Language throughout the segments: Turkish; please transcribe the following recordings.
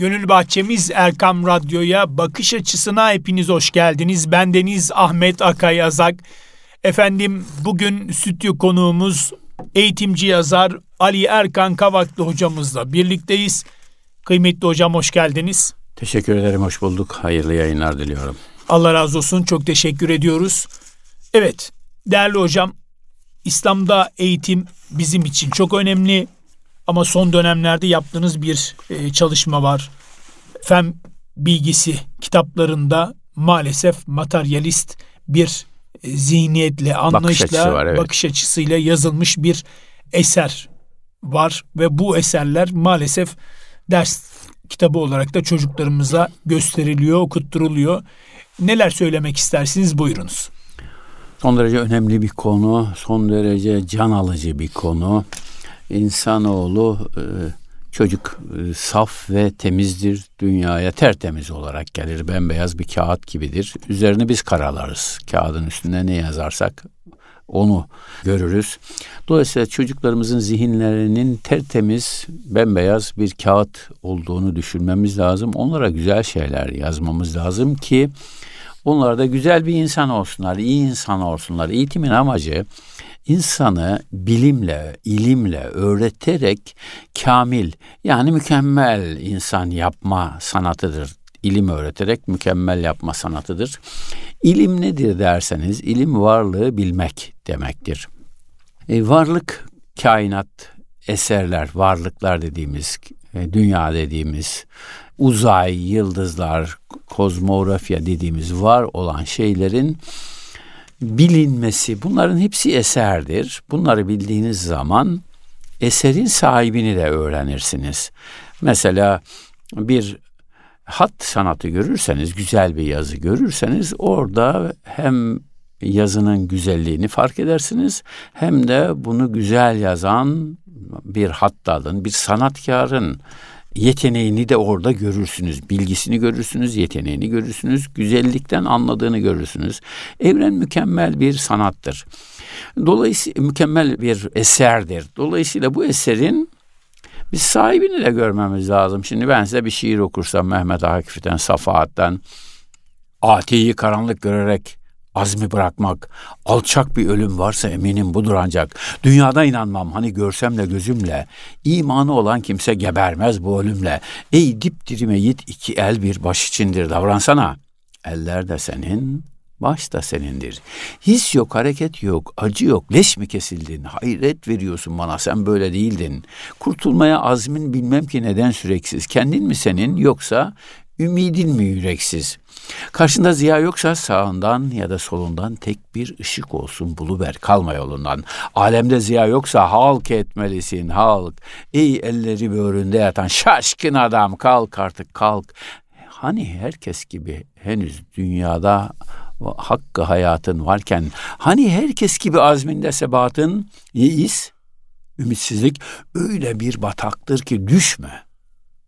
Gönül Bahçemiz Erkam Radyo'ya bakış açısına hepiniz hoş geldiniz. Ben Deniz Ahmet Akay Azak. Efendim bugün stüdyo konuğumuz eğitimci yazar Ali Erkan Kavaklı hocamızla birlikteyiz. Kıymetli hocam hoş geldiniz. Teşekkür ederim, hoş bulduk. Hayırlı yayınlar diliyorum. Allah razı olsun, çok teşekkür ediyoruz. Evet, değerli hocam, İslam'da eğitim bizim için çok önemli. Ama son dönemlerde yaptığınız bir e, çalışma var. Fen bilgisi kitaplarında maalesef materyalist bir e, zihniyetle, anlayışla, bakış, açısı var, evet. bakış açısıyla yazılmış bir eser var ve bu eserler maalesef ders kitabı olarak da çocuklarımıza gösteriliyor, okutturuluyor. Neler söylemek istersiniz buyurunuz. Son derece önemli bir konu, son derece can alıcı bir konu. İnsanoğlu e, çocuk e, saf ve temizdir. Dünyaya tertemiz olarak gelir. Bembeyaz bir kağıt gibidir. Üzerini biz karalarız. Kağıdın üstünde ne yazarsak onu görürüz. Dolayısıyla çocuklarımızın zihinlerinin tertemiz, bembeyaz bir kağıt olduğunu düşünmemiz lazım. Onlara güzel şeyler yazmamız lazım ki onlar da güzel bir insan olsunlar, iyi insan olsunlar. Eğitimin amacı insanı bilimle, ilimle öğreterek kamil yani mükemmel insan yapma sanatıdır. İlim öğreterek mükemmel yapma sanatıdır. İlim nedir derseniz, ilim varlığı bilmek demektir. E, varlık, kainat, eserler, varlıklar dediğimiz, e, dünya dediğimiz, uzay, yıldızlar, kozmografya dediğimiz var olan şeylerin bilinmesi bunların hepsi eserdir. Bunları bildiğiniz zaman eserin sahibini de öğrenirsiniz. Mesela bir hat sanatı görürseniz, güzel bir yazı görürseniz orada hem yazının güzelliğini fark edersiniz hem de bunu güzel yazan bir hattalın, bir sanatkarın yeteneğini de orada görürsünüz. Bilgisini görürsünüz, yeteneğini görürsünüz, güzellikten anladığını görürsünüz. Evren mükemmel bir sanattır. Dolayısıyla mükemmel bir eserdir. Dolayısıyla bu eserin biz sahibini de görmemiz lazım. Şimdi ben size bir şiir okursam Mehmet Akif'ten, Safahat'tan, Ati'yi karanlık görerek azmi bırakmak, alçak bir ölüm varsa eminim budur ancak. Dünyada inanmam hani görsem de gözümle. İmanı olan kimse gebermez bu ölümle. Ey dipdirime yiğit iki el bir baş içindir davransana. Eller de senin, baş da senindir. His yok, hareket yok, acı yok. Leş mi kesildin? Hayret veriyorsun bana, sen böyle değildin. Kurtulmaya azmin bilmem ki neden süreksiz. Kendin mi senin yoksa ümidin mi yüreksiz? Karşında ziya yoksa sağından ya da solundan tek bir ışık olsun buluver kalma yolundan. Alemde ziya yoksa halk etmelisin halk. Ey elleri böğründe yatan şaşkın adam kalk artık kalk. Hani herkes gibi henüz dünyada hakkı hayatın varken hani herkes gibi azminde sebatın yeis, ümitsizlik öyle bir bataktır ki düşme.''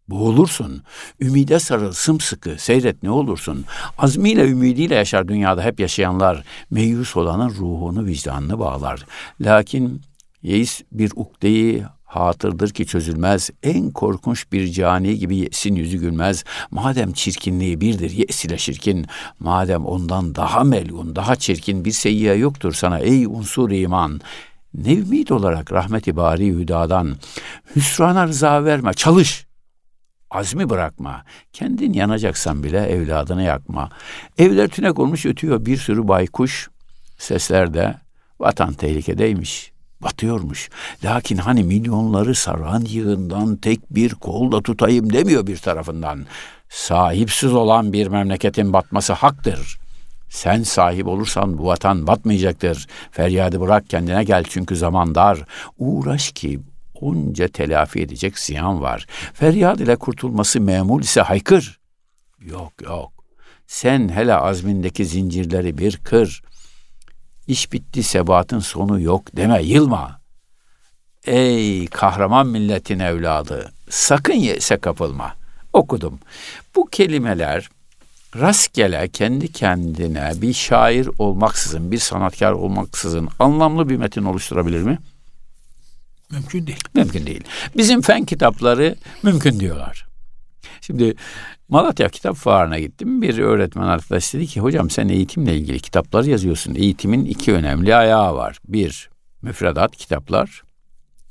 Boğulursun. Ümide sarıl sımsıkı seyret ne olursun. Azmiyle ümidiyle yaşar dünyada hep yaşayanlar. Meyus olanın ruhunu vicdanını bağlar. Lakin yeis bir ukdeyi hatırdır ki çözülmez. En korkunç bir cani gibi yesin yüzü gülmez. Madem çirkinliği birdir yes ile şirkin. Madem ondan daha melun, daha çirkin bir seyyiye yoktur sana ey unsur iman. Ne ümit olarak rahmeti bari hüdadan. Hüsrana rıza verme, çalış.'' Azmi bırakma. Kendin yanacaksan bile evladını yakma. Evler tünek olmuş ötüyor bir sürü baykuş. Sesler de vatan tehlikedeymiş. Batıyormuş. Lakin hani milyonları saran yığından tek bir kolda tutayım demiyor bir tarafından. Sahipsiz olan bir memleketin batması haktır. Sen sahip olursan bu vatan batmayacaktır. Feryadı bırak kendine gel çünkü zaman dar. Uğraş ki onca telafi edecek ziyan var. Feryat ile kurtulması memul ise haykır. Yok yok. Sen hele azmindeki zincirleri bir kır. İş bitti sebatın sonu yok deme yılma. Ey kahraman milletin evladı sakın yese kapılma. Okudum. Bu kelimeler rastgele kendi kendine bir şair olmaksızın, bir sanatkar olmaksızın anlamlı bir metin oluşturabilir mi? Mümkün değil. Mümkün değil. Bizim fen kitapları mümkün diyorlar. Şimdi Malatya Kitap Fuarı'na gittim. Bir öğretmen arkadaş dedi ki hocam sen eğitimle ilgili kitaplar yazıyorsun. Eğitimin iki önemli ayağı var. Bir, müfredat kitaplar.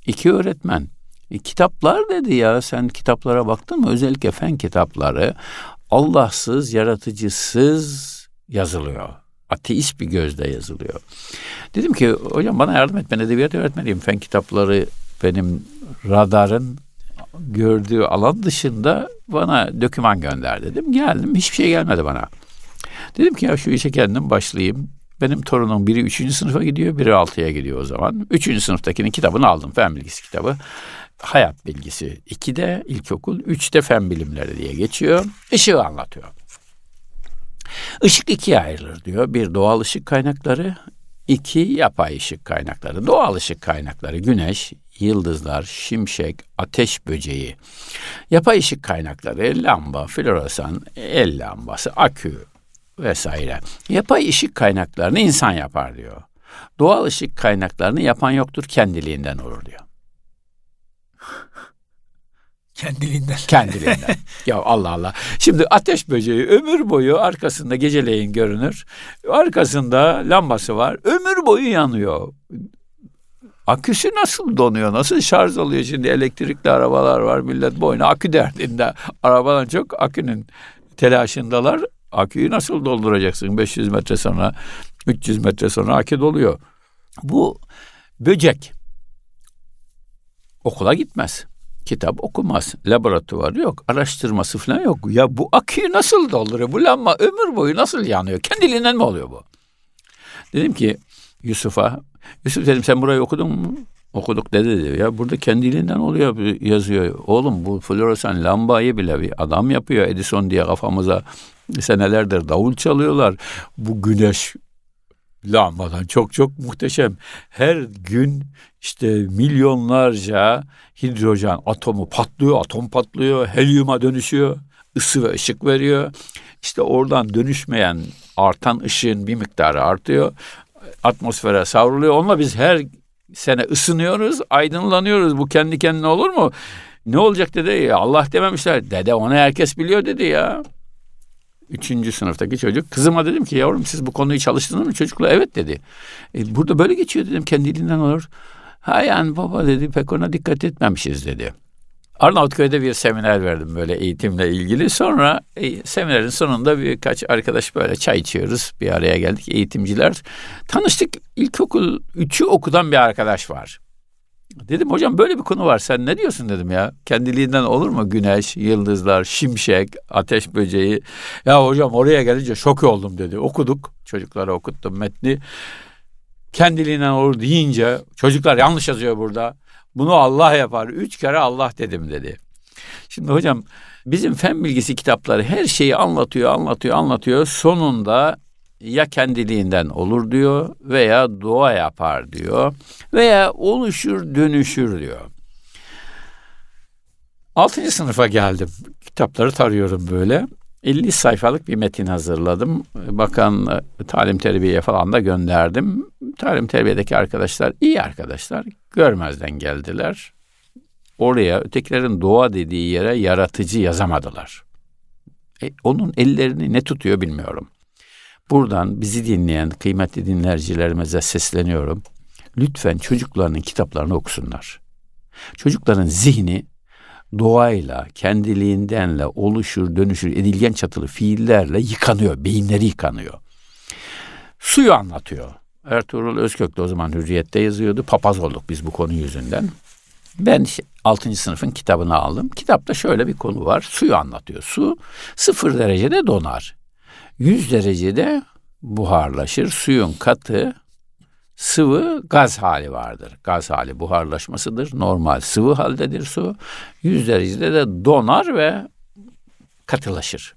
İki, öğretmen. E, kitaplar dedi ya sen kitaplara baktın mı? Özellikle fen kitapları Allahsız, yaratıcısız yazılıyor. Ateist bir gözle yazılıyor. Dedim ki hocam bana yardım et ben edebiyat öğretmeniyim. Fen kitapları benim radarın gördüğü alan dışında bana döküman gönder dedim. Geldim hiçbir şey gelmedi bana. Dedim ki ya şu işe kendim başlayayım. Benim torunum biri üçüncü sınıfa gidiyor, biri altıya gidiyor o zaman. Üçüncü sınıftakinin kitabını aldım, fen bilgisi kitabı. Hayat bilgisi ikide ilkokul, üçte fen bilimleri diye geçiyor. Işığı anlatıyor. Işık ikiye ayrılır diyor. Bir doğal ışık kaynakları, iki yapay ışık kaynakları. Doğal ışık kaynakları güneş, yıldızlar, şimşek, ateş böceği. Yapay ışık kaynakları lamba, floresan, el lambası, akü vesaire. Yapay ışık kaynaklarını insan yapar diyor. Doğal ışık kaynaklarını yapan yoktur kendiliğinden olur diyor. Kendiliğinden. Kendiliğinden. ya Allah Allah. Şimdi ateş böceği ömür boyu arkasında geceleyin görünür. Arkasında lambası var. Ömür boyu yanıyor. Aküsü nasıl donuyor? Nasıl şarj oluyor? Şimdi elektrikli arabalar var. Millet boyuna akü derdinde. Arabadan çok akünün telaşındalar. Aküyü nasıl dolduracaksın? 500 metre sonra, 300 metre sonra akü doluyor. Bu böcek okula gitmez kitap okumaz. Laboratuvarı yok. Araştırması falan yok. Ya bu aküyü nasıl dolduruyor? Bu lamba ömür boyu nasıl yanıyor? Kendiliğinden mi oluyor bu? Dedim ki Yusuf'a, Yusuf dedim sen burayı okudun mu? Okuduk dedi diyor. Ya burada kendiliğinden oluyor yazıyor. Oğlum bu floresan lambayı bile bir adam yapıyor. Edison diye kafamıza senelerdir davul çalıyorlar. Bu güneş lambadan çok çok muhteşem. Her gün işte milyonlarca hidrojen atomu patlıyor, atom patlıyor, helyuma dönüşüyor, ısı ve ışık veriyor. İşte oradan dönüşmeyen artan ışığın bir miktarı artıyor. Atmosfere savruluyor. Onunla biz her sene ısınıyoruz, aydınlanıyoruz. Bu kendi kendine olur mu? Ne olacak dedi ya Allah dememişler. Dede onu herkes biliyor dedi ya. Üçüncü sınıftaki çocuk. Kızıma dedim ki yavrum siz bu konuyu çalıştınız mı çocukla? Evet dedi. E, burada böyle geçiyor dedim kendiliğinden olur. Ha yani baba dedi pek ona dikkat etmemişiz dedi. Arnavutköy'de bir seminer verdim böyle eğitimle ilgili. Sonra e, seminerin sonunda birkaç arkadaş böyle çay içiyoruz. Bir araya geldik eğitimciler. Tanıştık ilkokul üçü okudan bir arkadaş var. Dedim hocam böyle bir konu var sen ne diyorsun dedim ya. Kendiliğinden olur mu güneş, yıldızlar, şimşek, ateş böceği. Ya hocam oraya gelince şok oldum dedi. Okuduk çocuklara okuttum metni. Kendiliğinden olur deyince çocuklar yanlış yazıyor burada. Bunu Allah yapar. Üç kere Allah dedim dedi. Şimdi hocam bizim fen bilgisi kitapları her şeyi anlatıyor, anlatıyor, anlatıyor. Sonunda ya kendiliğinden olur diyor veya doğa yapar diyor veya oluşur dönüşür diyor. Altıncı sınıfa geldim. Kitapları tarıyorum böyle. 50 sayfalık bir metin hazırladım. Bakan e, talim terbiye falan da gönderdim. Talim terbiyedeki arkadaşlar iyi arkadaşlar. Görmezden geldiler. Oraya ötekilerin doğa dediği yere yaratıcı yazamadılar. E, onun ellerini ne tutuyor bilmiyorum. Buradan bizi dinleyen kıymetli dinleyicilerimize sesleniyorum. Lütfen çocuklarının kitaplarını okusunlar. Çocukların zihni doğayla, kendiliğindenle oluşur, dönüşür, edilgen çatılı fiillerle yıkanıyor, beyinleri yıkanıyor. Suyu anlatıyor. Ertuğrul Özkök de o zaman Hürriyet'te yazıyordu. Papaz olduk biz bu konu yüzünden. Ben 6. sınıfın kitabını aldım. Kitapta şöyle bir konu var. Suyu anlatıyor. Su sıfır derecede donar. 100 derecede buharlaşır. Suyun katı sıvı gaz hali vardır. Gaz hali buharlaşmasıdır. Normal sıvı haldedir su. 100 derecede de donar ve katılaşır.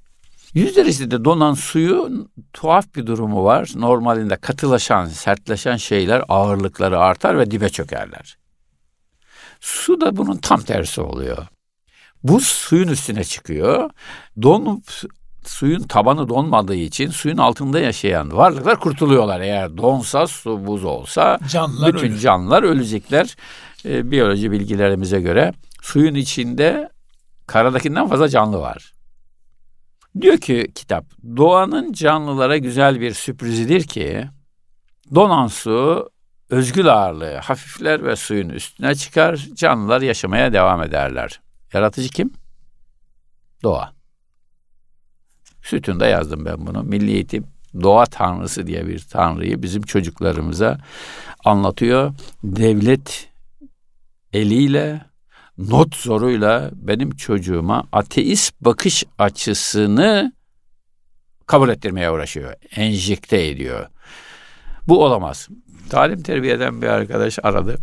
100 derecede donan suyun tuhaf bir durumu var. Normalinde katılaşan, sertleşen şeyler ağırlıkları artar ve dibe çökerler. Su da bunun tam tersi oluyor. Buz suyun üstüne çıkıyor. Donup suyun tabanı donmadığı için suyun altında yaşayan varlıklar kurtuluyorlar. Eğer donsa su buz olsa canlılar bütün ölür. canlılar ölecekler. E, biyoloji bilgilerimize göre suyun içinde karadakinden fazla canlı var. Diyor ki kitap, doğanın canlılara güzel bir sürprizidir ki donan su özgül ağırlığı hafifler ve suyun üstüne çıkar, canlılar yaşamaya devam ederler. Yaratıcı kim? Doğa. Sütunda yazdım ben bunu. Milli Eğitim doğa tanrısı diye bir tanrıyı bizim çocuklarımıza anlatıyor. Devlet eliyle not zoruyla benim çocuğuma ateist bakış açısını kabul ettirmeye uğraşıyor. Enjekte ediyor. Bu olamaz. Talim terbiyeden bir arkadaş aradı.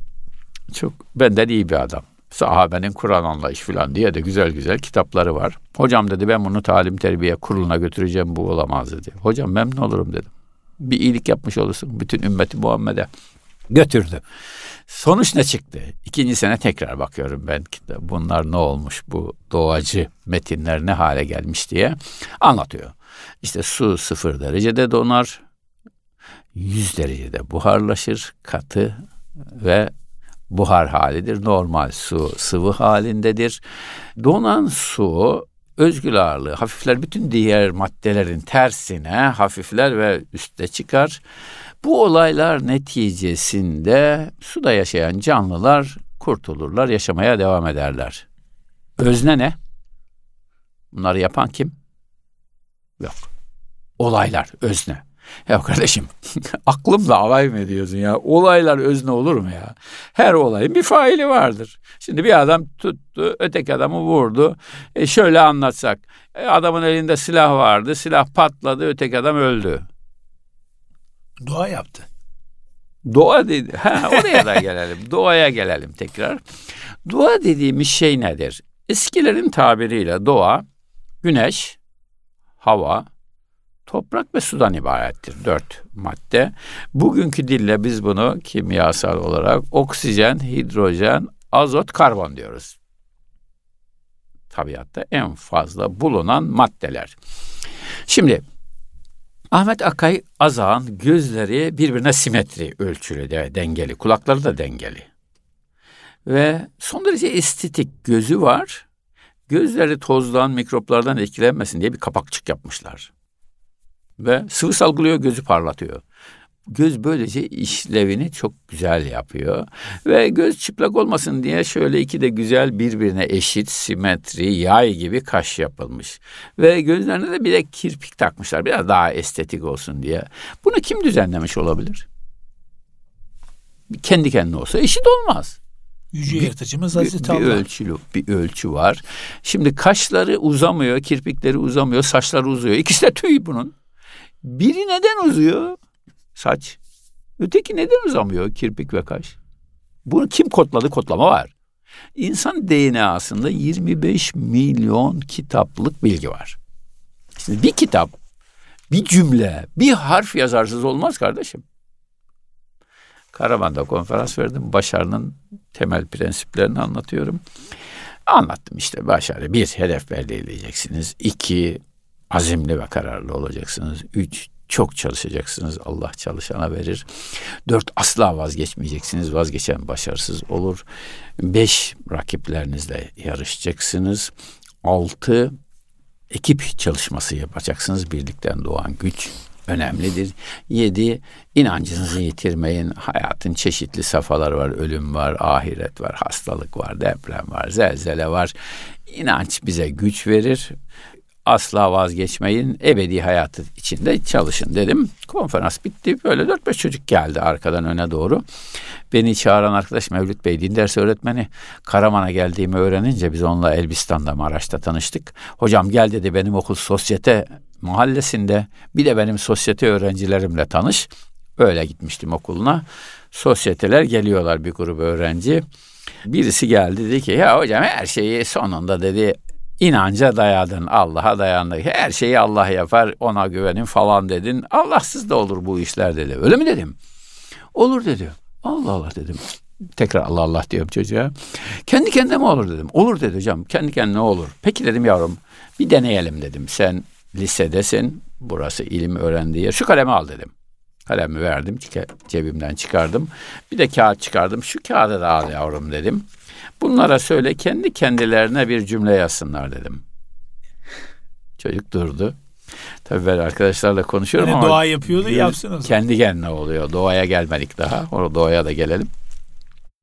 Çok benden iyi bir adam. Sahabenin Kur'an anlayış falan diye de güzel güzel kitapları var. Hocam dedi ben bunu talim terbiye kuruluna götüreceğim bu olamaz dedi. Hocam memnun olurum dedim. Bir iyilik yapmış olursun bütün ümmeti Muhammed'e. Götürdü. Sonuç ne çıktı? İkinci sene tekrar bakıyorum ben bunlar ne olmuş bu doğacı metinler ne hale gelmiş diye anlatıyor. İşte su sıfır derecede donar, yüz derecede buharlaşır, katı ve buhar halidir. Normal su sıvı halindedir. Donan su özgül ağırlığı hafifler bütün diğer maddelerin tersine hafifler ve üste çıkar. Bu olaylar neticesinde suda yaşayan canlılar kurtulurlar, yaşamaya devam ederler. Özne ne? Bunları yapan kim? Yok. Olaylar, özne. Ya kardeşim aklımla alay mı ediyorsun ya? Olaylar özne olur mu ya? Her olayın bir faili vardır. Şimdi bir adam tuttu, öteki adamı vurdu. E şöyle anlatsak. E adamın elinde silah vardı, silah patladı, öteki adam öldü. Doğa yaptı. Doğa dedi. Ha, oraya da gelelim. Doğaya gelelim tekrar. Doğa dediğimiz şey nedir? Eskilerin tabiriyle doğa, güneş, hava, toprak ve sudan ibarettir. Dört madde. Bugünkü dille biz bunu kimyasal olarak oksijen, hidrojen, azot, karbon diyoruz. Tabiatta en fazla bulunan maddeler. Şimdi Ahmet Akay Azağ'ın gözleri birbirine simetri ölçülü de dengeli. Kulakları da dengeli. Ve son derece estetik gözü var. Gözleri tozdan, mikroplardan etkilenmesin diye bir kapakçık yapmışlar. Ve sıvı salgılıyor, gözü parlatıyor. Göz böylece işlevini çok güzel yapıyor. Ve göz çıplak olmasın diye şöyle iki de güzel birbirine eşit, simetri, yay gibi kaş yapılmış. Ve gözlerine de bir de kirpik takmışlar. Biraz daha estetik olsun diye. Bunu kim düzenlemiş olabilir? Kendi kendine olsa eşit olmaz. Yüce bir, yaratıcımız Hazreti bir, Allah. Bir ölçülü, bir ölçü var. Şimdi kaşları uzamıyor, kirpikleri uzamıyor, saçları uzuyor. İkisi de tüy bunun. Biri neden uzuyor? Saç. Öteki neden uzamıyor kirpik ve kaş? Bunu kim kodladı? Kodlama var. İnsan DNA'sında 25 milyon kitaplık bilgi var. Şimdi bir kitap, bir cümle, bir harf yazarsız olmaz kardeşim. Karaman'da konferans verdim. Başarının temel prensiplerini anlatıyorum. Anlattım işte başarı. Bir, hedef belirleyeceksiniz. İki, azimli ve kararlı olacaksınız. Üç, çok çalışacaksınız. Allah çalışana verir. Dört, asla vazgeçmeyeceksiniz. Vazgeçen başarısız olur. Beş, rakiplerinizle yarışacaksınız. Altı, ekip çalışması yapacaksınız. Birlikten doğan güç önemlidir. Yedi, inancınızı yitirmeyin. Hayatın çeşitli safhaları var. Ölüm var, ahiret var, hastalık var, deprem var, zelzele var. İnanç bize güç verir asla vazgeçmeyin. Ebedi hayatı içinde çalışın dedim. Konferans bitti. Böyle dört beş çocuk geldi arkadan öne doğru. Beni çağıran arkadaş Mevlüt Bey din dersi öğretmeni. Karaman'a geldiğimi öğrenince biz onunla Elbistan'da Maraş'ta tanıştık. Hocam gel dedi benim okul sosyete mahallesinde. Bir de benim sosyete öğrencilerimle tanış. Öyle gitmiştim okuluna. Sosyeteler geliyorlar bir grup öğrenci. Birisi geldi dedi ki ya hocam her şeyi sonunda dedi İnanca dayadın, Allah'a dayandın. Her şeyi Allah yapar, ona güvenin falan dedin. Allahsız da olur bu işler dedi. Öyle mi dedim? Olur dedi. Allah Allah dedim. Tekrar Allah Allah diyorum çocuğa. Kendi kendine mi olur dedim. Olur dedi hocam. Kendi kendine olur. Peki dedim yavrum bir deneyelim dedim. Sen lisedesin. Burası ilim öğrendiği yer. Şu kalemi al dedim. Kalemi verdim, cebimden çıkardım. Bir de kağıt çıkardım. Şu kağıdı da al yavrum dedim. Bunlara söyle kendi kendilerine bir cümle yazsınlar dedim. Çocuk durdu. Tabii ben arkadaşlarla konuşuyorum yani ama... Doğa yapıyordu yapsınız. Kendi kendine oluyor. Doğaya gelmedik daha. O doğaya da gelelim.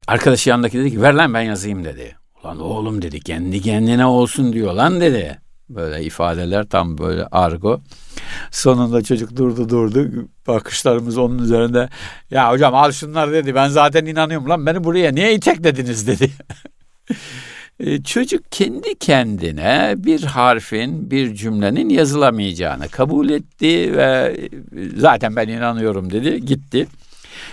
Arkadaş yanındaki dedi ki ver lan ben yazayım dedi. Ulan oğlum dedi kendi kendine olsun diyor lan dedi. Böyle ifadeler tam böyle argo. Sonunda çocuk durdu durdu. Bakışlarımız onun üzerinde. Ya hocam al şunlar dedi. Ben zaten inanıyorum lan beni buraya niye iteklediniz dedi. E, çocuk kendi kendine bir harfin, bir cümlenin yazılamayacağını kabul etti ve zaten ben inanıyorum dedi, gitti.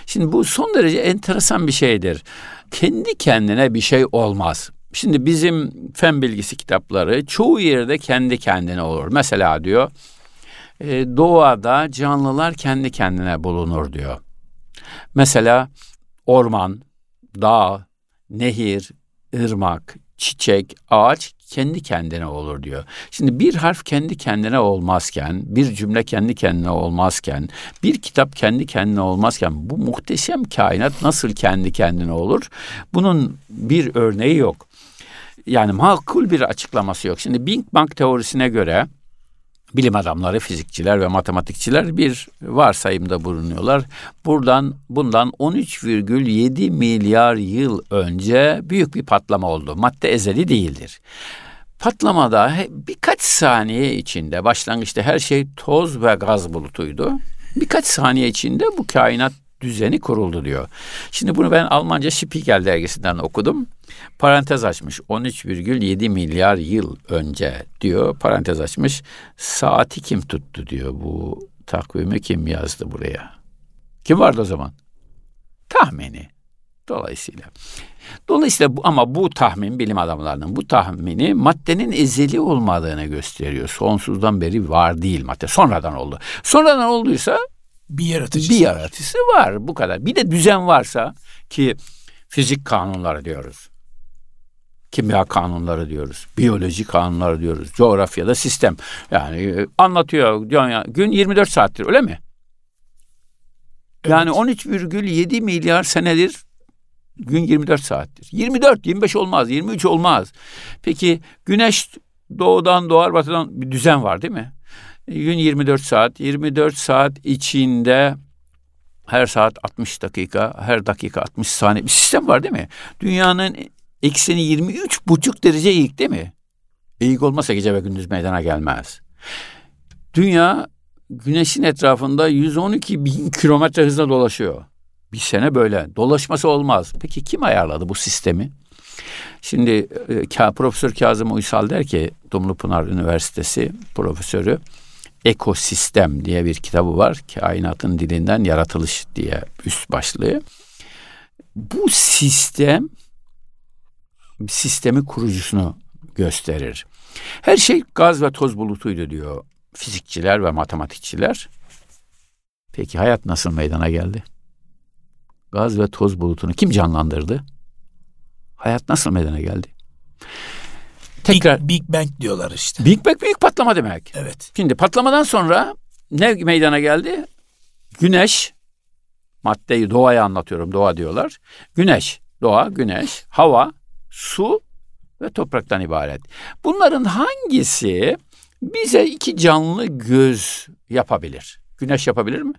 Şimdi bu son derece enteresan bir şeydir. Kendi kendine bir şey olmaz. Şimdi bizim fen bilgisi kitapları çoğu yerde kendi kendine olur. Mesela diyor e, doğada canlılar kendi kendine bulunur diyor. Mesela orman, dağ, nehir, ırmak, çiçek, ağaç kendi kendine olur diyor. Şimdi bir harf kendi kendine olmazken, bir cümle kendi kendine olmazken, bir kitap kendi kendine olmazken bu muhteşem kainat nasıl kendi kendine olur? Bunun bir örneği yok. Yani makul bir açıklaması yok. Şimdi Big Bang teorisine göre bilim adamları, fizikçiler ve matematikçiler bir varsayımda bulunuyorlar. Buradan bundan 13,7 milyar yıl önce büyük bir patlama oldu. Madde ezeli değildir. Patlamada birkaç saniye içinde başlangıçta her şey toz ve gaz bulutuydu. Birkaç saniye içinde bu kainat düzeni kuruldu diyor. Şimdi bunu ben Almanca Spiegel dergisinden okudum. Parantez açmış 13,7 milyar yıl önce diyor. Parantez açmış. Saati kim tuttu diyor. Bu takvimi kim yazdı buraya? Kim vardı o zaman? Tahmini. Dolayısıyla. Dolayısıyla bu, ama bu tahmin bilim adamlarının bu tahmini maddenin ezeli olmadığını gösteriyor. Sonsuzdan beri var değil madde. Sonradan oldu. Sonradan olduysa bir yaratıcısı, bir yaratıcısı var bu kadar. Bir de düzen varsa ki fizik kanunları diyoruz. Kimya kanunları diyoruz. Biyoloji kanunları diyoruz. Coğrafyada sistem. Yani e, anlatıyor dünya, gün 24 saattir öyle mi? Evet. Yani 13,7 milyar senedir gün 24 saattir. 24, 25 olmaz, 23 olmaz. Peki güneş doğudan doğar batıdan bir düzen var değil mi? Gün 24 saat. 24 saat içinde her saat 60 dakika, her dakika 60 saniye bir sistem var değil mi? Dünyanın ekseni 23 buçuk derece eğik değil mi? Eğik olmasa gece ve gündüz meydana gelmez. Dünya güneşin etrafında 112 bin kilometre hızla dolaşıyor. Bir sene böyle. Dolaşması olmaz. Peki kim ayarladı bu sistemi? Şimdi e, Profesör Kazım Uysal der ki Dumlupınar Üniversitesi profesörü Ekosistem diye bir kitabı var. Kainatın dilinden yaratılış diye üst başlığı. Bu sistem sistemi kurucusunu gösterir. Her şey gaz ve toz bulutuydu diyor fizikçiler ve matematikçiler. Peki hayat nasıl meydana geldi? Gaz ve toz bulutunu kim canlandırdı? Hayat nasıl meydana geldi? Tekrar Big, Big Bang diyorlar işte. Big Bang büyük patlama demek. Evet. Şimdi patlamadan sonra ne meydana geldi? Güneş, maddeyi doğaya anlatıyorum, doğa diyorlar. Güneş, doğa, güneş, hava, su ve topraktan ibaret. Bunların hangisi bize iki canlı göz yapabilir? Güneş yapabilir mi?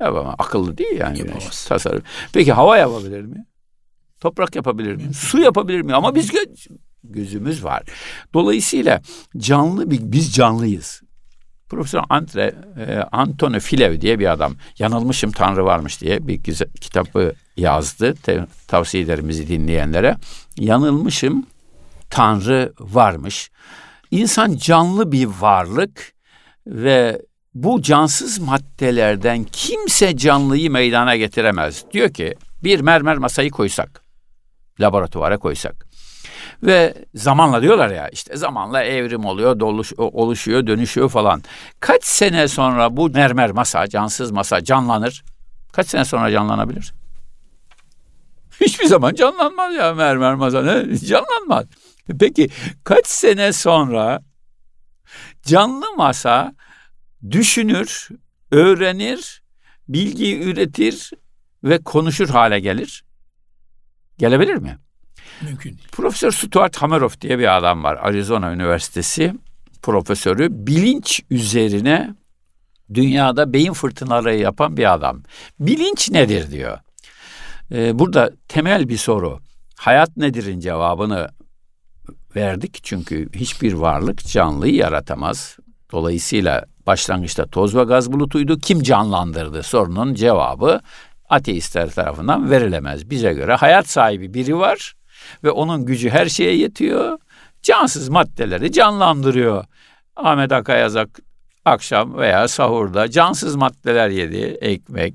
Yapamaz. Akıllı değil yani Yapamaz. güneş. Tasarım. Peki hava yapabilir mi? Toprak yapabilir mi? Su yapabilir mi? Ama biz gözümüz var. Dolayısıyla canlı bir, biz canlıyız. Profesör Andre, e, Antonio Filev diye bir adam yanılmışım Tanrı varmış diye bir güzel, kitabı yazdı. Te, tavsiye ederim bizi dinleyenlere. Yanılmışım Tanrı varmış. İnsan canlı bir varlık ve bu cansız maddelerden kimse canlıyı meydana getiremez. Diyor ki bir mermer masayı koysak, laboratuvara koysak ve zamanla diyorlar ya işte zamanla evrim oluyor, doluş, oluşuyor, dönüşüyor falan. Kaç sene sonra bu mermer masa, cansız masa canlanır? Kaç sene sonra canlanabilir? Hiçbir zaman canlanmaz ya mermer masa. Ne? Canlanmaz. Peki kaç sene sonra canlı masa düşünür, öğrenir bilgi üretir ve konuşur hale gelir? Gelebilir mi? Mümkün. Profesör Stuart Hameroff diye bir adam var. Arizona Üniversitesi profesörü. Bilinç üzerine dünyada beyin fırtınaları yapan bir adam. Bilinç nedir diyor. Ee, burada temel bir soru. Hayat nedir'in cevabını verdik. Çünkü hiçbir varlık canlıyı yaratamaz. Dolayısıyla başlangıçta toz ve gaz bulutuydu. Kim canlandırdı sorunun cevabı ateistler tarafından verilemez. Bize göre hayat sahibi biri var ve onun gücü her şeye yetiyor. Cansız maddeleri canlandırıyor. Ahmet Akayazak akşam veya sahurda cansız maddeler yedi. Ekmek,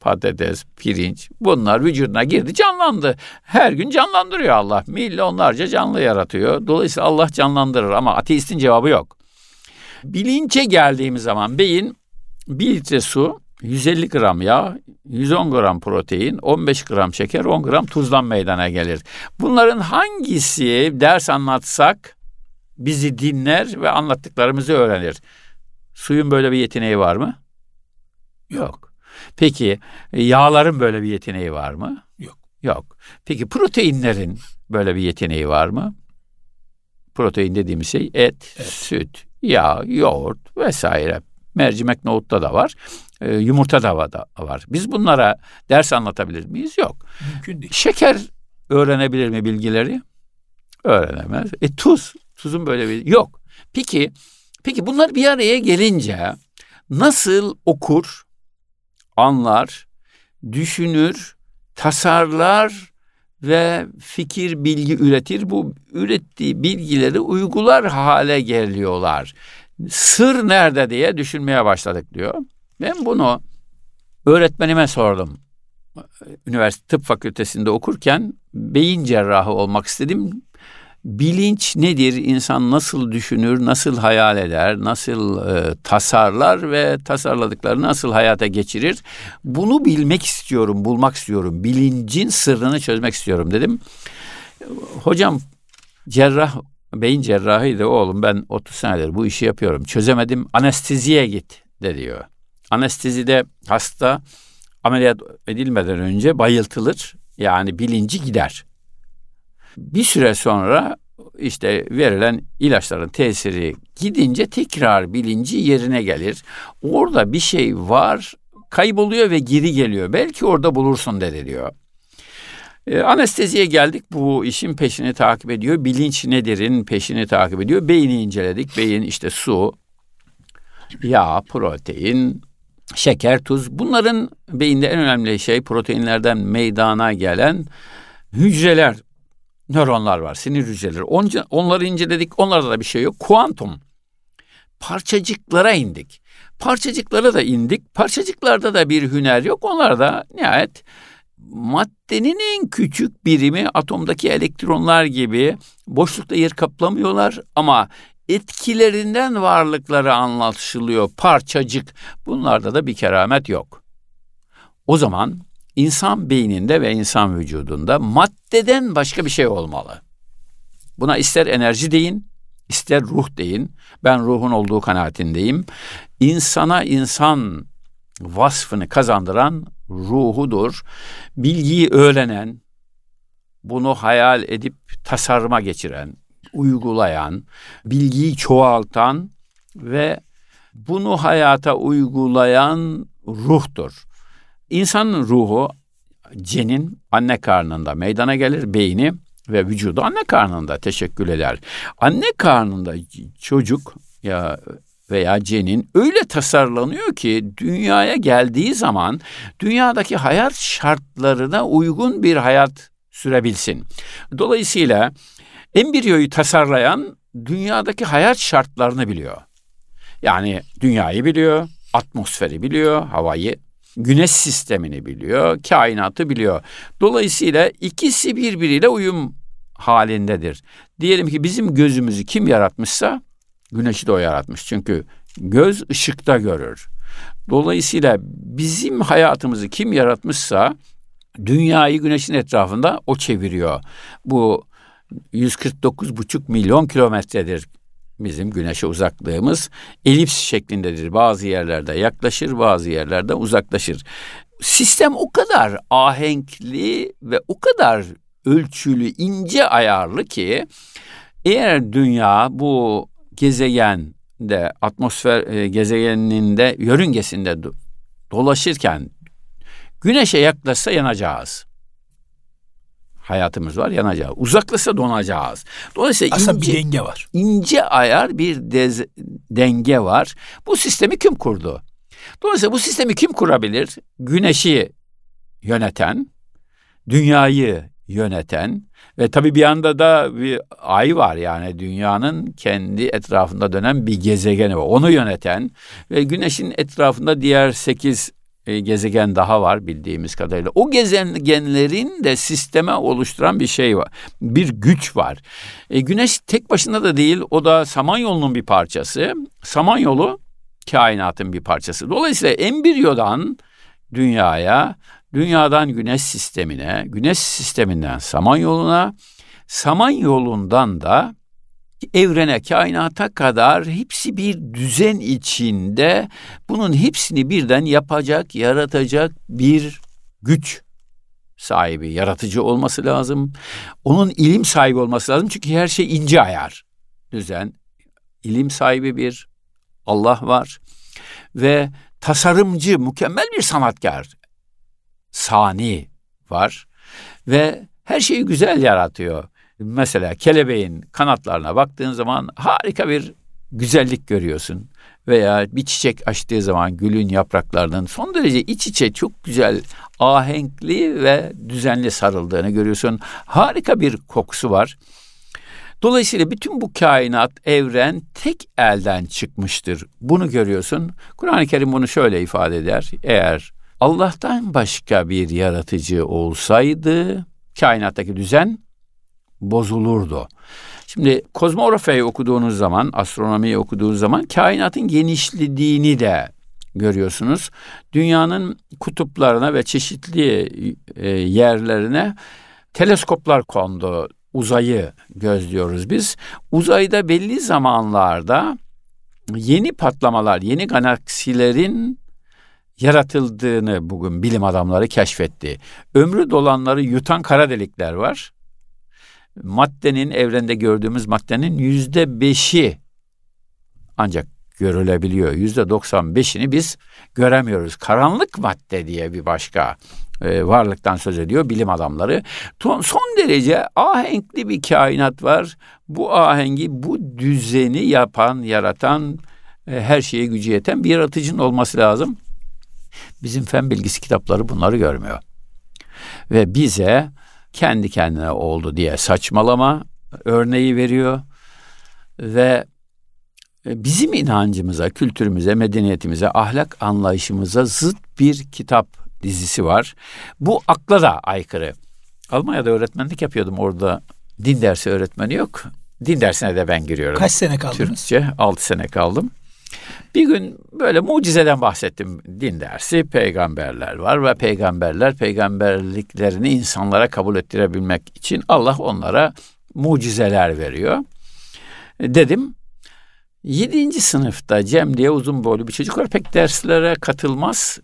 patates, pirinç bunlar vücuduna girdi canlandı. Her gün canlandırıyor Allah. Milyonlarca canlı yaratıyor. Dolayısıyla Allah canlandırır ama ateistin cevabı yok. Bilince geldiğimiz zaman beyin bir litre su 150 gram yağ, 110 gram protein, 15 gram şeker, 10 gram tuzdan meydana gelir. Bunların hangisi ders anlatsak bizi dinler ve anlattıklarımızı öğrenir? Suyun böyle bir yeteneği var mı? Yok. Peki yağların böyle bir yeteneği var mı? Yok. Yok. Peki proteinlerin böyle bir yeteneği var mı? Protein dediğimiz şey et, Evet. süt, yağ, yoğurt vesaire. Mercimek nohutta da var. e, yumurta da va- da var. Biz bunlara ders anlatabilir miyiz? Yok. Mümkün değil. Şeker öğrenebilir mi bilgileri? Öğrenemez. E tuz, tuzun böyle bir yok. Peki, peki bunlar bir araya gelince nasıl okur, anlar, düşünür, tasarlar ve fikir, bilgi üretir. Bu ürettiği bilgileri uygular hale geliyorlar. Sır nerede diye düşünmeye başladık diyor. Ben bunu öğretmenime sordum. Üniversite Tıp Fakültesinde okurken beyin cerrahı olmak istedim. Bilinç nedir? İnsan nasıl düşünür, nasıl hayal eder, nasıl e, tasarlar ve tasarladıklarını nasıl hayata geçirir? Bunu bilmek istiyorum, bulmak istiyorum. Bilincin sırrını çözmek istiyorum dedim. Hocam cerrah, beyin cerrahıydı oğlum ben 30 senedir bu işi yapıyorum. Çözemedim anesteziye git de diyor. Anestezide hasta ameliyat edilmeden önce bayıltılır. Yani bilinci gider. Bir süre sonra işte verilen ilaçların tesiri gidince tekrar bilinci yerine gelir. Orada bir şey var, kayboluyor ve geri geliyor. Belki orada bulursun dedi diyor. E, anesteziye geldik bu işin peşini takip ediyor. Bilinç nedir'in peşini takip ediyor. Beyni inceledik. Beyin işte su, yağ, protein, şeker, tuz. Bunların beyinde en önemli şey proteinlerden meydana gelen hücreler, nöronlar var, sinir hücreleri. Onca, onları inceledik. Onlarda da bir şey yok. Kuantum. Parçacıklara indik. Parçacıklara da indik. Parçacıklarda da bir hüner yok. Onlar da nihayet maddenin en küçük birimi atomdaki elektronlar gibi boşlukta yer kaplamıyorlar ama etkilerinden varlıkları anlaşılıyor parçacık. Bunlarda da bir keramet yok. O zaman insan beyninde ve insan vücudunda maddeden başka bir şey olmalı. Buna ister enerji deyin, ister ruh deyin. Ben ruhun olduğu kanaatindeyim. İnsana insan vasfını kazandıran ruhudur. Bilgiyi öğrenen, bunu hayal edip tasarıma geçiren, uygulayan, bilgiyi çoğaltan ve bunu hayata uygulayan ruhtur. İnsanın ruhu cenin anne karnında meydana gelir, beyni ve vücudu anne karnında teşekkül eder. Anne karnında çocuk ya veya cenin öyle tasarlanıyor ki dünyaya geldiği zaman dünyadaki hayat şartlarına uygun bir hayat sürebilsin. Dolayısıyla embriyoyu tasarlayan dünyadaki hayat şartlarını biliyor. Yani dünyayı biliyor, atmosferi biliyor, havayı, güneş sistemini biliyor, kainatı biliyor. Dolayısıyla ikisi birbiriyle uyum halindedir. Diyelim ki bizim gözümüzü kim yaratmışsa güneşi de o yaratmış. Çünkü göz ışıkta görür. Dolayısıyla bizim hayatımızı kim yaratmışsa dünyayı güneşin etrafında o çeviriyor. Bu 149,5 milyon kilometredir bizim güneşe uzaklığımız elips şeklindedir. Bazı yerlerde yaklaşır, bazı yerlerde uzaklaşır. Sistem o kadar ahenkli ve o kadar ölçülü, ince ayarlı ki eğer dünya bu gezegende, atmosfer e, gezegeninde, yörüngesinde dolaşırken güneşe yaklaşsa yanacağız hayatımız var yanacağız. Uzaklaşsa donacağız. Dolayısıyla Aslında ince, bir denge var. İnce ayar bir dez, denge var. Bu sistemi kim kurdu? Dolayısıyla bu sistemi kim kurabilir? Güneşi yöneten, dünyayı yöneten ve tabii bir anda da bir ay var yani dünyanın kendi etrafında dönen bir gezegeni var. Onu yöneten ve güneşin etrafında diğer sekiz e, gezegen daha var bildiğimiz kadarıyla. O gezegenlerin de sisteme oluşturan bir şey var. Bir güç var. E, güneş tek başına da değil o da Samanyolu'nun bir parçası. Samanyolu kainatın bir parçası. Dolayısıyla embriyodan dünyaya, dünyadan güneş sistemine, güneş sisteminden Samanyolu'na, Samanyolu'ndan da evrene, kainata kadar hepsi bir düzen içinde bunun hepsini birden yapacak, yaratacak bir güç sahibi, yaratıcı olması lazım. Onun ilim sahibi olması lazım çünkü her şey ince ayar. Düzen, ilim sahibi bir Allah var ve tasarımcı, mükemmel bir sanatkar, sani var ve her şeyi güzel yaratıyor. Mesela kelebeğin kanatlarına baktığın zaman harika bir güzellik görüyorsun. Veya bir çiçek açtığı zaman gülün yapraklarının son derece iç içe çok güzel ahenkli ve düzenli sarıldığını görüyorsun. Harika bir kokusu var. Dolayısıyla bütün bu kainat, evren tek elden çıkmıştır. Bunu görüyorsun. Kur'an-ı Kerim bunu şöyle ifade eder. Eğer Allah'tan başka bir yaratıcı olsaydı kainattaki düzen bozulurdu. Şimdi kozmografyayı okuduğunuz zaman, astronomiyi okuduğunuz zaman kainatın genişlediğini de görüyorsunuz. Dünyanın kutuplarına ve çeşitli e, yerlerine teleskoplar kondu. Uzayı gözlüyoruz biz. Uzayda belli zamanlarda yeni patlamalar, yeni galaksilerin yaratıldığını bugün bilim adamları keşfetti. Ömrü dolanları yutan kara delikler var maddenin evrende gördüğümüz maddenin yüzde beşi ancak görülebiliyor. Yüzde doksan beşini biz göremiyoruz. Karanlık madde diye bir başka e, varlıktan söz ediyor bilim adamları. Son, derece ahenkli bir kainat var. Bu ahengi, bu düzeni yapan, yaratan, e, her şeye gücü yeten bir yaratıcının olması lazım. Bizim fen bilgisi kitapları bunları görmüyor. Ve bize kendi kendine oldu diye saçmalama örneği veriyor ve e, bizim inancımıza, kültürümüze, medeniyetimize, ahlak anlayışımıza zıt bir kitap dizisi var. Bu akla da aykırı. Almanya'da öğretmenlik yapıyordum orada. Din dersi öğretmeni yok. Din dersine de ben giriyorum. Kaç sene kaldınız? Türkçe 6 sene kaldım. Bir gün böyle mucizeden bahsettim din dersi. Peygamberler var ve peygamberler peygamberliklerini insanlara kabul ettirebilmek için Allah onlara mucizeler veriyor. Dedim Yedinci sınıfta Cem diye uzun boylu bir çocuk var. Pek derslere katılmaz.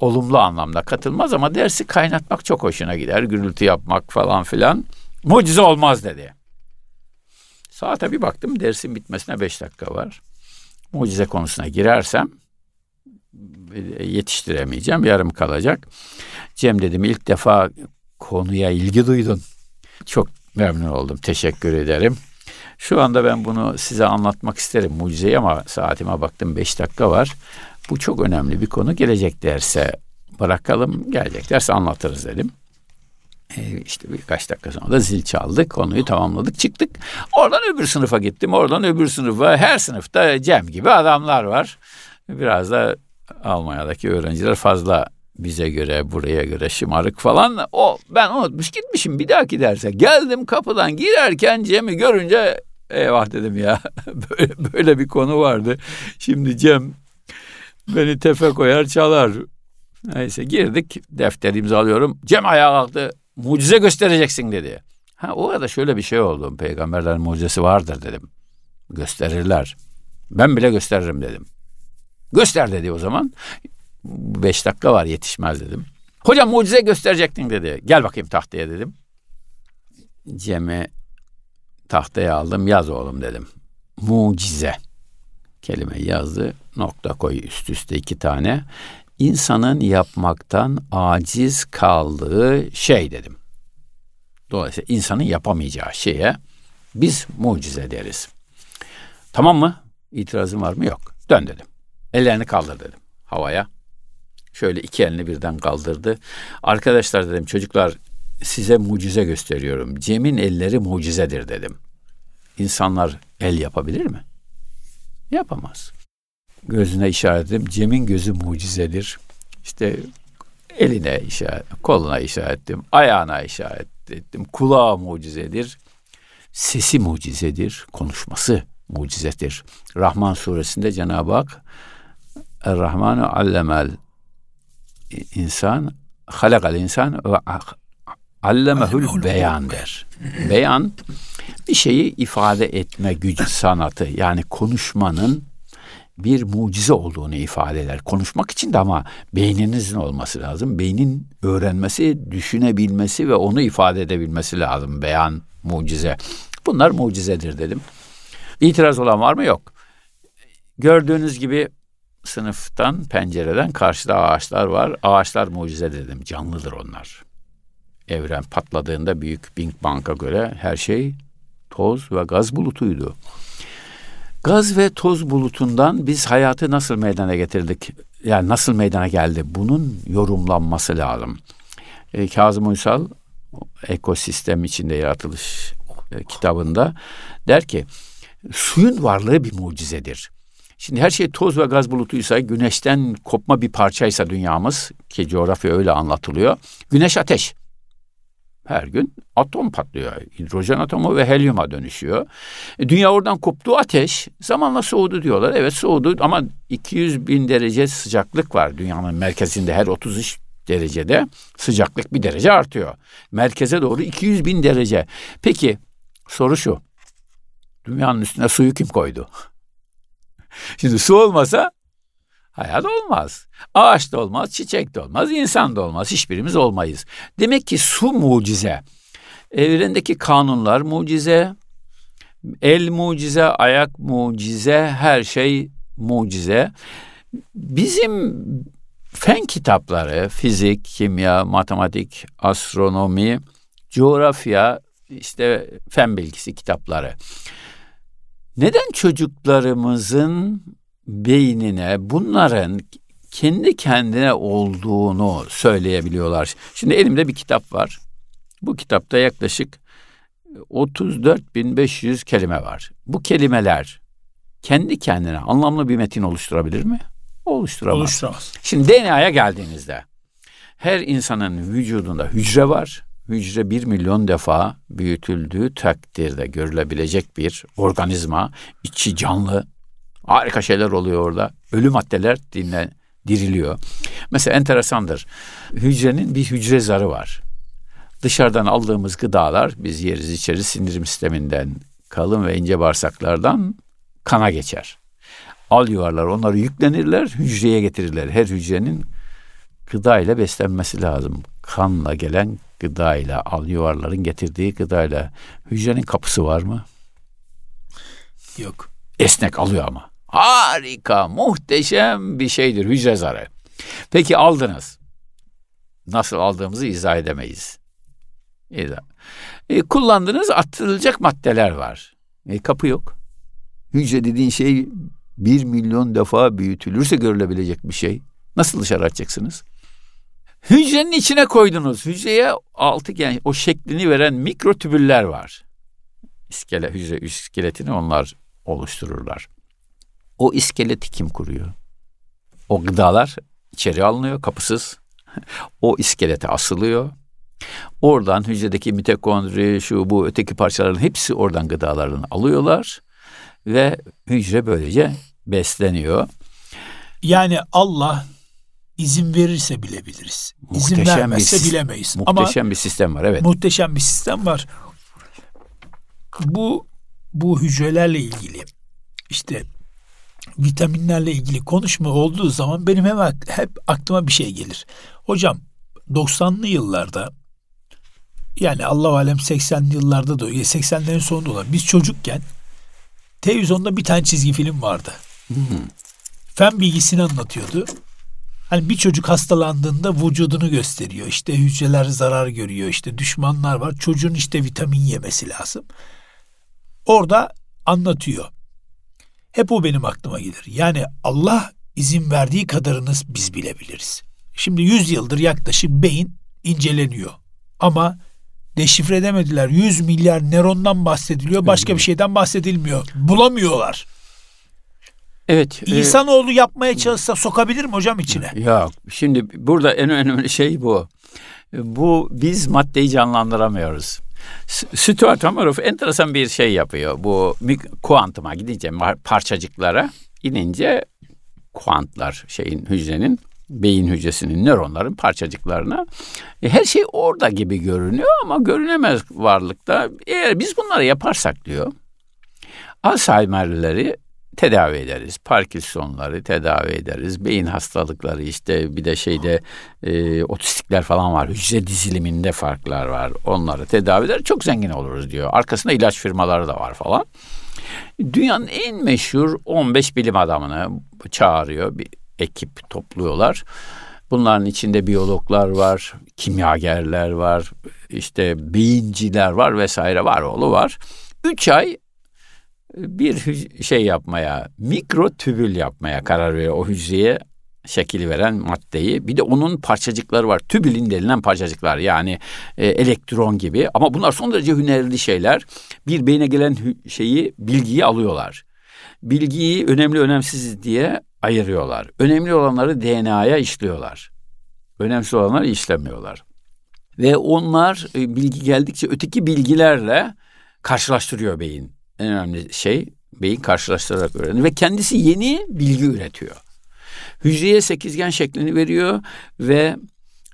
Olumlu anlamda katılmaz ama dersi kaynatmak çok hoşuna gider. Gürültü yapmak falan filan. Mucize olmaz dedi. Saate bir baktım dersin bitmesine beş dakika var mucize konusuna girersem yetiştiremeyeceğim, yarım kalacak. Cem dedim ilk defa konuya ilgi duydun. Çok memnun oldum, teşekkür ederim. Şu anda ben bunu size anlatmak isterim mucizeyi ama saatime baktım beş dakika var. Bu çok önemli bir konu. Gelecek derse bırakalım, gelecek derse anlatırız dedim. E işte birkaç dakika sonra da zil çaldık. Konuyu tamamladık çıktık. Oradan öbür sınıfa gittim. Oradan öbür sınıfa. Her sınıfta Cem gibi adamlar var. Biraz da Almanya'daki öğrenciler fazla bize göre buraya göre şımarık falan. O ben unutmuş gitmişim bir dahaki derse. Geldim kapıdan girerken Cem'i görünce eyvah dedim ya böyle, böyle bir konu vardı. Şimdi Cem beni tefe koyar çalar. Neyse girdik defter imzalıyorum. Cem ayağa kalktı mucize göstereceksin dedi. Ha o arada şöyle bir şey oldu. Peygamberlerin mucizesi vardır dedim. Gösterirler. Ben bile gösteririm dedim. Göster dedi o zaman. Beş dakika var yetişmez dedim. Hocam mucize gösterecektin dedi. Gel bakayım tahtaya dedim. Cem'i tahtaya aldım yaz oğlum dedim. Mucize kelimeyi yazdı. Nokta koy üst üste iki tane. İnsanın yapmaktan aciz kaldığı şey dedim. Dolayısıyla insanın yapamayacağı şeye biz mucize deriz. Tamam mı? İtirazın var mı? Yok. Dön dedim. Ellerini kaldır dedim havaya. Şöyle iki elini birden kaldırdı. Arkadaşlar dedim çocuklar size mucize gösteriyorum. Cem'in elleri mucizedir dedim. İnsanlar el yapabilir mi? Yapamaz. Gözüne işaret ettim. Cem'in gözü mucizedir. İşte eline işaret, koluna işaret ettim. Ayağına işaret ettim. Kulağı mucizedir. Sesi mucizedir. Konuşması mucizedir. Rahman suresinde Cenab-ı Hak Er-Rahmanu allemel insan halakal insan ve allemehul beyan der. Beyan bir şeyi ifade etme gücü sanatı yani konuşmanın bir mucize olduğunu ifade eder. Konuşmak için de ama beyninizin olması lazım. Beynin öğrenmesi, düşünebilmesi ve onu ifade edebilmesi lazım. Beyan, mucize. Bunlar mucizedir dedim. İtiraz olan var mı? Yok. Gördüğünüz gibi sınıftan, pencereden karşıda ağaçlar var. Ağaçlar mucize dedim. Canlıdır onlar. Evren patladığında büyük Big Bang'a göre her şey toz ve gaz bulutuydu. Gaz ve toz bulutundan biz hayatı nasıl meydana getirdik? Yani nasıl meydana geldi? Bunun yorumlanması lazım. E, Kazım Uysal ekosistem içinde yaratılış e, kitabında der ki suyun varlığı bir mucizedir. Şimdi her şey toz ve gaz bulutuysa, güneşten kopma bir parçaysa dünyamız ki coğrafya öyle anlatılıyor. Güneş ateş. Her gün atom patlıyor. Hidrojen atomu ve helyuma dönüşüyor. E, dünya oradan koptu ateş. Zamanla soğudu diyorlar. Evet soğudu ama 200 bin derece sıcaklık var dünyanın merkezinde her 33 derecede sıcaklık bir derece artıyor. Merkeze doğru 200 bin derece. Peki soru şu. Dünyanın üstüne suyu kim koydu? Şimdi su olmasa hayat olmaz. Ağaç da olmaz, çiçek de olmaz, insan da olmaz. Hiçbirimiz olmayız. Demek ki su mucize. Evrendeki kanunlar mucize. El mucize, ayak mucize, her şey mucize. Bizim fen kitapları, fizik, kimya, matematik, astronomi, coğrafya, işte fen bilgisi kitapları neden çocuklarımızın beynine bunların kendi kendine olduğunu söyleyebiliyorlar? Şimdi elimde bir kitap var. Bu kitapta yaklaşık 34.500 kelime var. Bu kelimeler kendi kendine anlamlı bir metin oluşturabilir mi? Oluşturamaz. Oluşturamaz. Şimdi DNA'ya geldiğinizde her insanın vücudunda hücre var hücre bir milyon defa büyütüldüğü takdirde görülebilecek bir organizma, içi canlı, harika şeyler oluyor orada. Ölü maddeler dinle, diriliyor. Mesela enteresandır. Hücrenin bir hücre zarı var. Dışarıdan aldığımız gıdalar biz yeriz içeriz sindirim sisteminden kalın ve ince bağırsaklardan kana geçer. Al yuvarlar onları yüklenirler hücreye getirirler. Her hücrenin gıda ile beslenmesi lazım. Kanla gelen gıdayla, al yuvarların getirdiği gıdayla hücrenin kapısı var mı? Yok. Esnek alıyor ama. Harika, muhteşem bir şeydir hücre zarı. Peki aldınız. Nasıl aldığımızı izah edemeyiz. İzah. E, kullandığınız atılacak maddeler var. E, kapı yok. Hücre dediğin şey bir milyon defa büyütülürse görülebilecek bir şey. Nasıl dışarı atacaksınız? Hücrenin içine koydunuz. Hücreye altıgen o şeklini veren mikrotübüller var. İskele, hücre iskeletini onlar oluştururlar. O iskeleti kim kuruyor? O gıdalar içeri alınıyor kapısız. o iskelete asılıyor. Oradan hücredeki mitokondri, şu bu öteki parçaların hepsi oradan gıdalarını alıyorlar ve hücre böylece besleniyor. Yani Allah izin verirse bilebiliriz. İzin muhteşem vermezse bir, bilemeyiz. Muhteşem Ama bir sistem var evet. Muhteşem bir sistem var. Bu bu hücrelerle ilgili işte vitaminlerle ilgili konuşma olduğu zaman benim hep, hep aklıma bir şey gelir. Hocam 90'lı yıllarda yani Allah alem 80'li yıllarda da 80'lerin sonunda olan biz çocukken televizyonda bir tane çizgi film vardı. Hmm. Fen bilgisini anlatıyordu. Hani bir çocuk hastalandığında vücudunu gösteriyor. İşte hücreler zarar görüyor. İşte düşmanlar var. Çocuğun işte vitamin yemesi lazım. Orada anlatıyor. Hep o benim aklıma gelir. Yani Allah izin verdiği kadarını biz bilebiliriz. Şimdi 100 yıldır yaklaşık beyin inceleniyor. Ama deşifre edemediler. 100 milyar nörondan bahsediliyor. Başka bir şeyden bahsedilmiyor. Bulamıyorlar. Evet. E, İnsanoğlu e, yapmaya çalışsa sokabilir mi hocam içine? Yok. Şimdi burada en önemli şey bu. Bu biz maddeyi canlandıramıyoruz. Stuart Hameroff enteresan bir şey yapıyor. Bu kuantuma gidince parçacıklara inince kuantlar şeyin hücrenin beyin hücresinin nöronların parçacıklarına e, her şey orada gibi görünüyor ama görünemez varlıkta. Eğer biz bunları yaparsak diyor Alzheimer'leri tedavi ederiz. Parkinson'ları tedavi ederiz. Beyin hastalıkları işte bir de şeyde e, otistikler falan var. Hücre diziliminde farklar var. Onları tedavi eder. Çok zengin oluruz diyor. Arkasında ilaç firmaları da var falan. Dünyanın en meşhur 15 bilim adamını çağırıyor. Bir ekip topluyorlar. Bunların içinde biyologlar var, kimyagerler var, işte beyinciler var vesaire var oğlu var. Üç ay bir şey yapmaya, mikro tübül yapmaya karar veriyor o hücreye şekil veren maddeyi. Bir de onun parçacıkları var. Tübülin denilen parçacıklar yani e, elektron gibi. Ama bunlar son derece hünerli şeyler. Bir beyne gelen şeyi, bilgiyi alıyorlar. Bilgiyi önemli önemsiz diye ayırıyorlar. Önemli olanları DNA'ya işliyorlar. Önemsiz olanları işlemiyorlar. Ve onlar e, bilgi geldikçe öteki bilgilerle karşılaştırıyor beyin en önemli şey beyin karşılaştırarak öğreniyor ve kendisi yeni bilgi üretiyor. Hücreye sekizgen şeklini veriyor ve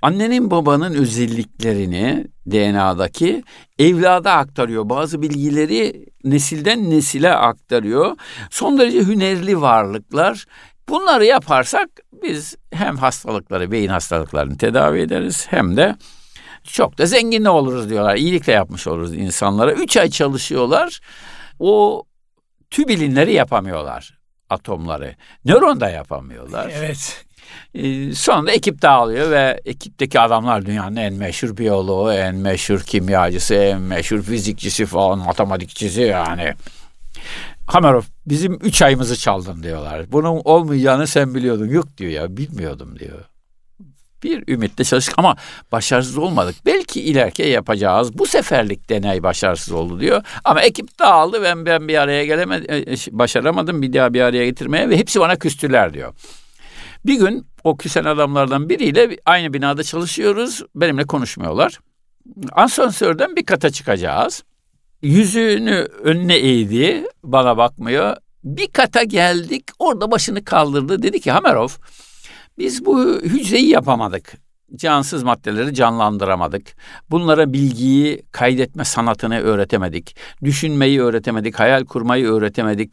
annenin babanın özelliklerini DNA'daki evlada aktarıyor. Bazı bilgileri nesilden nesile aktarıyor. Son derece hünerli varlıklar. Bunları yaparsak biz hem hastalıkları, beyin hastalıklarını tedavi ederiz hem de çok da zengin oluruz diyorlar. İyilikle yapmış oluruz insanlara. Üç ay çalışıyorlar o tübilinleri yapamıyorlar atomları. Nöron da yapamıyorlar. Evet. Ee, sonra ekip dağılıyor ve ekipteki adamlar dünyanın en meşhur biyoloğu, en meşhur kimyacısı, en meşhur fizikçisi falan, matematikçisi yani. Hamerov bizim üç ayımızı çaldın diyorlar. Bunun olmayacağını sen biliyordun. Yok diyor ya bilmiyordum diyor bir ümitle çalıştık ama başarısız olmadık. Belki ileriki yapacağız. Bu seferlik deney başarısız oldu diyor. Ama ekip dağıldı ben ben bir araya gelemedim, e, e, başaramadım bir daha bir araya getirmeye ve hepsi bana küstüler diyor. Bir gün o küsen adamlardan biriyle aynı binada çalışıyoruz. Benimle konuşmuyorlar. Asansörden bir kata çıkacağız. Yüzünü önüne eğdi, bana bakmıyor. Bir kata geldik, orada başını kaldırdı. Dedi ki Hamerov, biz bu hücreyi yapamadık. Cansız maddeleri canlandıramadık. Bunlara bilgiyi kaydetme sanatını öğretemedik. Düşünmeyi öğretemedik, hayal kurmayı öğretemedik.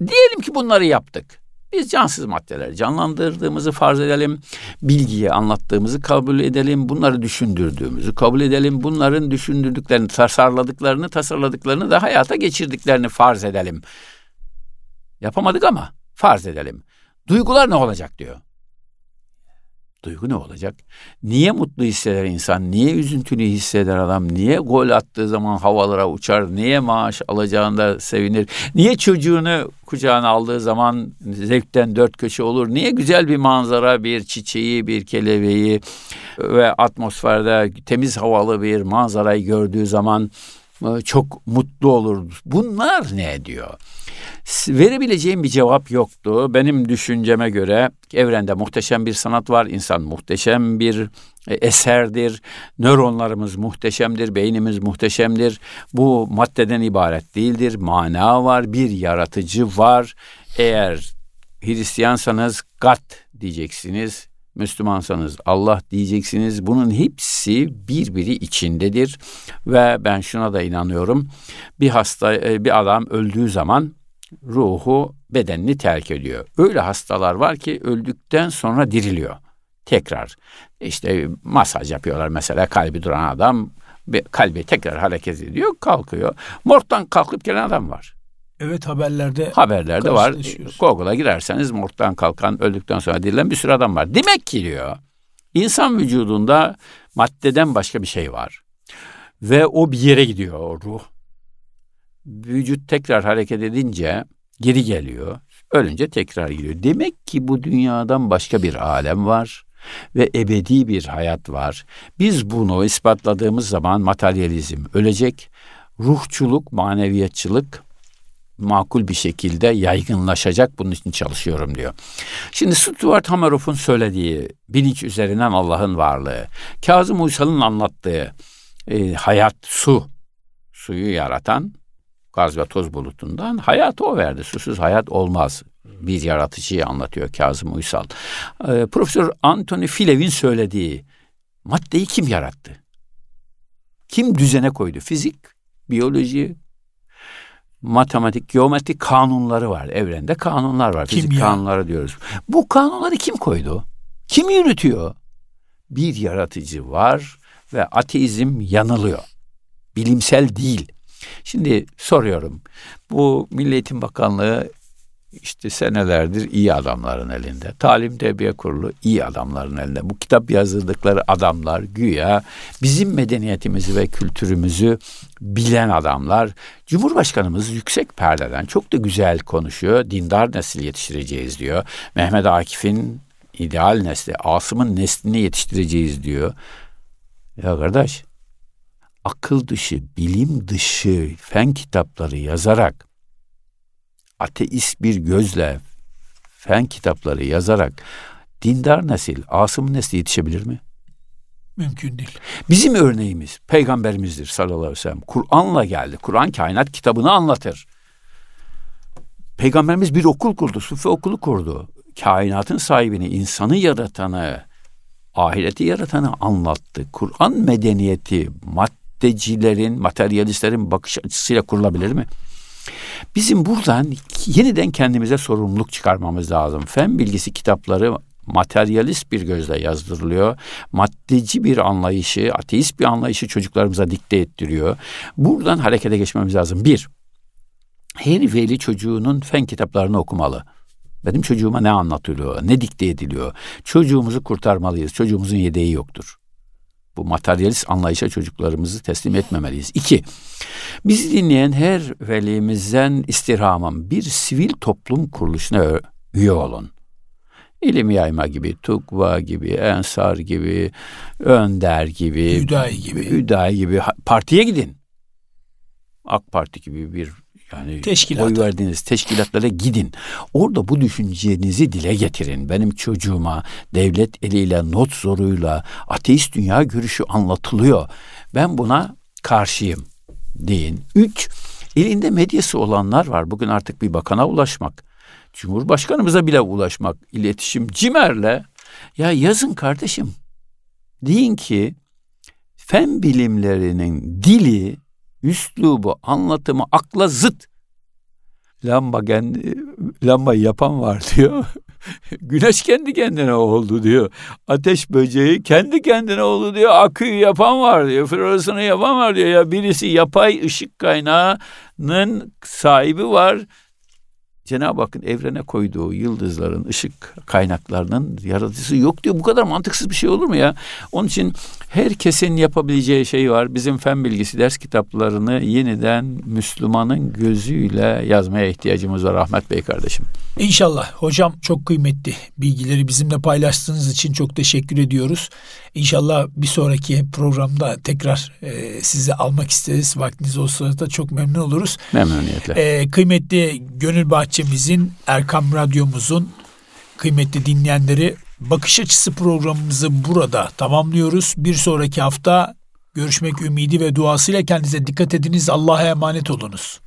Diyelim ki bunları yaptık. Biz cansız maddeleri canlandırdığımızı farz edelim. Bilgiyi anlattığımızı kabul edelim. Bunları düşündürdüğümüzü kabul edelim. Bunların düşündürdüklerini, tasarladıklarını, tasarladıklarını da hayata geçirdiklerini farz edelim. Yapamadık ama farz edelim. Duygular ne olacak diyor. Duygu ne olacak? Niye mutlu hisseder insan? Niye üzüntülü hisseder adam? Niye gol attığı zaman havalara uçar? Niye maaş alacağında sevinir? Niye çocuğunu kucağına aldığı zaman zevkten dört köşe olur? Niye güzel bir manzara, bir çiçeği, bir kelebeği ve atmosferde temiz havalı bir manzarayı gördüğü zaman e, çok mutlu olur? Bunlar ne diyor? Verebileceğim bir cevap yoktu. Benim düşünceme göre evrende muhteşem bir sanat var. İnsan muhteşem bir e, eserdir. Nöronlarımız muhteşemdir. Beynimiz muhteşemdir. Bu maddeden ibaret değildir. Mana var. Bir yaratıcı var. Eğer Hristiyansanız God diyeceksiniz. Müslümansanız Allah diyeceksiniz. Bunun hepsi birbiri içindedir ve ben şuna da inanıyorum. Bir hasta e, bir adam öldüğü zaman ruhu bedenini terk ediyor. Öyle hastalar var ki öldükten sonra diriliyor. Tekrar işte masaj yapıyorlar mesela kalbi duran adam kalbi tekrar hareket ediyor kalkıyor. Morttan kalkıp gelen adam var. Evet haberlerde haberlerde var. Google'a girerseniz morttan kalkan öldükten sonra dirilen bir sürü adam var. Demek ki diyor insan vücudunda maddeden başka bir şey var. Ve o bir yere gidiyor o ruh. Vücut tekrar hareket edince geri geliyor. Ölünce tekrar gidiyor. Demek ki bu dünyadan başka bir alem var ve ebedi bir hayat var. Biz bunu ispatladığımız zaman materyalizm ölecek, ruhçuluk, maneviyatçılık makul bir şekilde yaygınlaşacak. Bunun için çalışıyorum diyor. Şimdi Stuart Hameroff'un söylediği bilinç üzerinden Allah'ın varlığı, Kazım Uysal'ın anlattığı e, hayat su, suyu yaratan gaz ve toz bulutundan hayatı o verdi. Susuz hayat olmaz. Bir yaratıcıyı anlatıyor Kazım Uysal. E, Profesör Anthony Filev'in söylediği maddeyi kim yarattı? Kim düzene koydu? Fizik, biyoloji, matematik, geometri kanunları var. Evrende kanunlar var. Fizik Kimya. kanunları diyoruz. Bu kanunları kim koydu? Kim yürütüyor? Bir yaratıcı var ve ateizm yanılıyor. Bilimsel değil. Şimdi soruyorum. Bu Milli Eğitim Bakanlığı işte senelerdir iyi adamların elinde. Talim Terbiye Kurulu iyi adamların elinde. Bu kitap yazdırdıkları adamlar güya bizim medeniyetimizi ve kültürümüzü bilen adamlar. Cumhurbaşkanımız yüksek perdeden çok da güzel konuşuyor. Dindar nesil yetiştireceğiz diyor. Mehmet Akif'in ideal nesli, Asım'ın neslini yetiştireceğiz diyor. Ya kardeş, akıl dışı, bilim dışı fen kitapları yazarak ateist bir gözle fen kitapları yazarak dindar nesil, Asım nesli yetişebilir mi? Mümkün değil. Bizim örneğimiz peygamberimizdir sallallahu aleyhi ve sellem. Kur'an'la geldi. Kur'an kainat kitabını anlatır. Peygamberimiz bir okul kurdu, sufi okulu kurdu. Kainatın sahibini, insanı yaratanı, ahireti yaratanı anlattı. Kur'an medeniyeti maddecilerin, materyalistlerin bakış açısıyla kurulabilir mi? Bizim buradan yeniden kendimize sorumluluk çıkarmamız lazım. Fen bilgisi kitapları materyalist bir gözle yazdırılıyor. Maddeci bir anlayışı, ateist bir anlayışı çocuklarımıza dikte ettiriyor. Buradan harekete geçmemiz lazım. Bir, her veli çocuğunun fen kitaplarını okumalı. Benim çocuğuma ne anlatılıyor, ne dikte ediliyor? Çocuğumuzu kurtarmalıyız. Çocuğumuzun yedeği yoktur. Bu materyalist anlayışa çocuklarımızı teslim etmemeliyiz. İki, bizi dinleyen her velimizden istirhamım bir sivil toplum kuruluşuna üye olun. İlim yayma gibi, Tukva gibi, Ensar gibi, Önder gibi, Hüdayi gibi, Hüdayi gibi partiye gidin. AK Parti gibi bir yani Teşkilat. oy verdiğiniz teşkilatlara gidin. Orada bu düşüncenizi dile getirin. Benim çocuğuma devlet eliyle, not zoruyla ateist dünya görüşü anlatılıyor. Ben buna karşıyım deyin. Üç, elinde medyası olanlar var. Bugün artık bir bakana ulaşmak, Cumhurbaşkanımıza bile ulaşmak, iletişim cimerle. Ya yazın kardeşim. Deyin ki fen bilimlerinin dili üslubu, anlatımı akla zıt. Lamba kendi, lambayı yapan var diyor. Güneş kendi kendine oldu diyor. Ateş böceği kendi kendine oldu diyor. Aküyü yapan var diyor. Florasını yapan var diyor. Ya birisi yapay ışık kaynağının sahibi var. Cenab-ı Hakk'ın evrene koyduğu yıldızların, ışık kaynaklarının yaratıcısı yok diyor. Bu kadar mantıksız bir şey olur mu ya? Onun için herkesin yapabileceği şey var. Bizim fen bilgisi ders kitaplarını yeniden Müslümanın gözüyle yazmaya ihtiyacımız var Ahmet Bey kardeşim. İnşallah. Hocam çok kıymetli bilgileri bizimle paylaştığınız için çok teşekkür ediyoruz. İnşallah bir sonraki programda tekrar e, sizi almak isteriz. Vaktiniz olsa da çok memnun oluruz. Memnuniyetle. E, kıymetli Gönül Bahçemizin, Erkam Radyomuzun kıymetli dinleyenleri Bakış Açısı programımızı burada tamamlıyoruz. Bir sonraki hafta görüşmek ümidi ve duasıyla kendinize dikkat ediniz. Allah'a emanet olunuz.